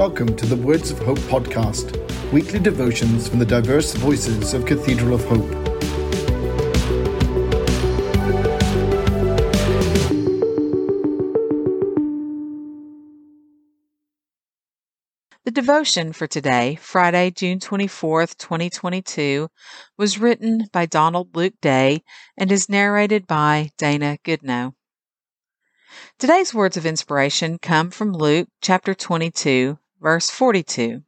Welcome to the Words of Hope podcast, weekly devotions from the diverse voices of Cathedral of Hope. The devotion for today, Friday, June 24th, 2022, was written by Donald Luke Day and is narrated by Dana Goodnow. Today's words of inspiration come from Luke chapter 22, verse 42.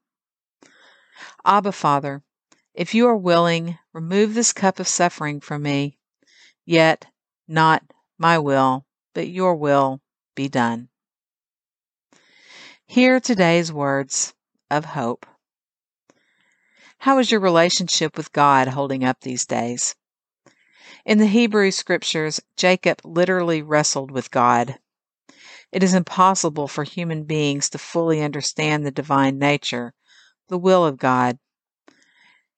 Abba, Father, if you are willing, remove this cup of suffering from me. Yet not my will, but your will be done. Hear today's words of hope. How is your relationship with God holding up these days? In the Hebrew scriptures, Jacob literally wrestled with God. It is impossible for human beings to fully understand the divine nature, the will of God.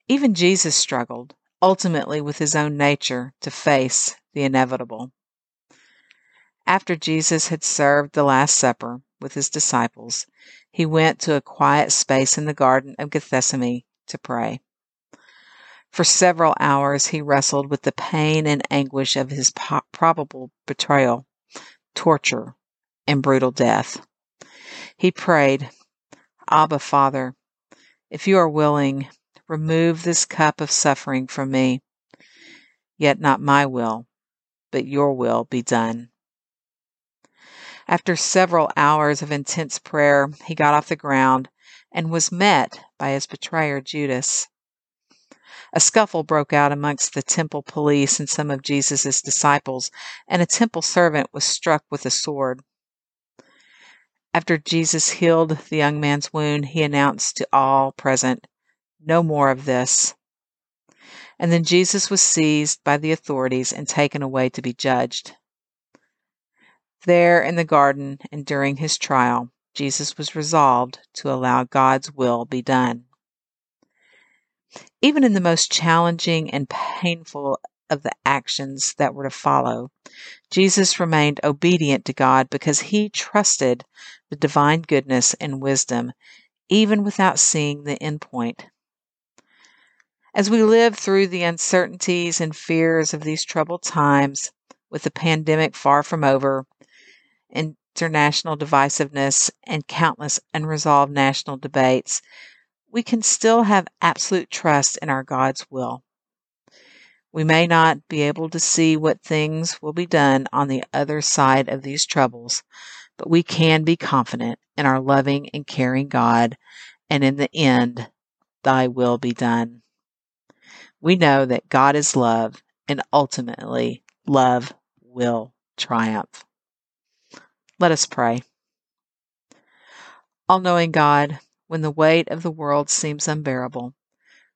Even Jesus struggled, ultimately with his own nature, to face the inevitable. After Jesus had served the Last Supper with his disciples, he went to a quiet space in the Garden of Gethsemane to pray. For several hours he wrestled with the pain and anguish of his po- probable betrayal, torture, and brutal death. He prayed, Abba, Father, if you are willing, remove this cup of suffering from me. Yet not my will, but your will be done. After several hours of intense prayer, he got off the ground and was met by his betrayer, Judas. A scuffle broke out amongst the temple police and some of Jesus' disciples, and a temple servant was struck with a sword. After Jesus healed the young man's wound, he announced to all present, No more of this. And then Jesus was seized by the authorities and taken away to be judged. There in the garden and during his trial, Jesus was resolved to allow God's will be done. Even in the most challenging and painful of the actions that were to follow, Jesus remained obedient to God because he trusted the divine goodness and wisdom, even without seeing the end point. As we live through the uncertainties and fears of these troubled times, with the pandemic far from over, international divisiveness, and countless unresolved national debates, we can still have absolute trust in our God's will. We may not be able to see what things will be done on the other side of these troubles, but we can be confident in our loving and caring God, and in the end, thy will be done. We know that God is love, and ultimately, love will triumph. Let us pray. All knowing God, when the weight of the world seems unbearable,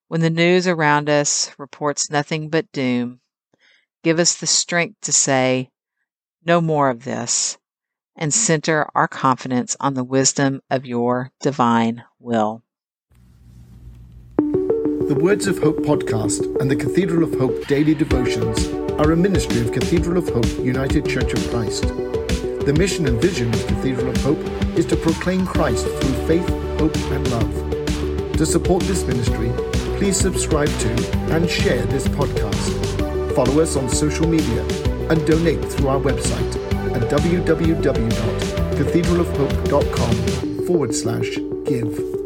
when the news around us reports nothing but doom, give us the strength to say, No more of this, and center our confidence on the wisdom of your divine will. The Words of Hope podcast and the Cathedral of Hope daily devotions are a ministry of Cathedral of Hope United Church of Christ. The mission and vision of Cathedral of Hope is to proclaim Christ through faith, hope, and love. To support this ministry, please subscribe to and share this podcast. Follow us on social media and donate through our website at www.cathedralofhope.com forward slash give.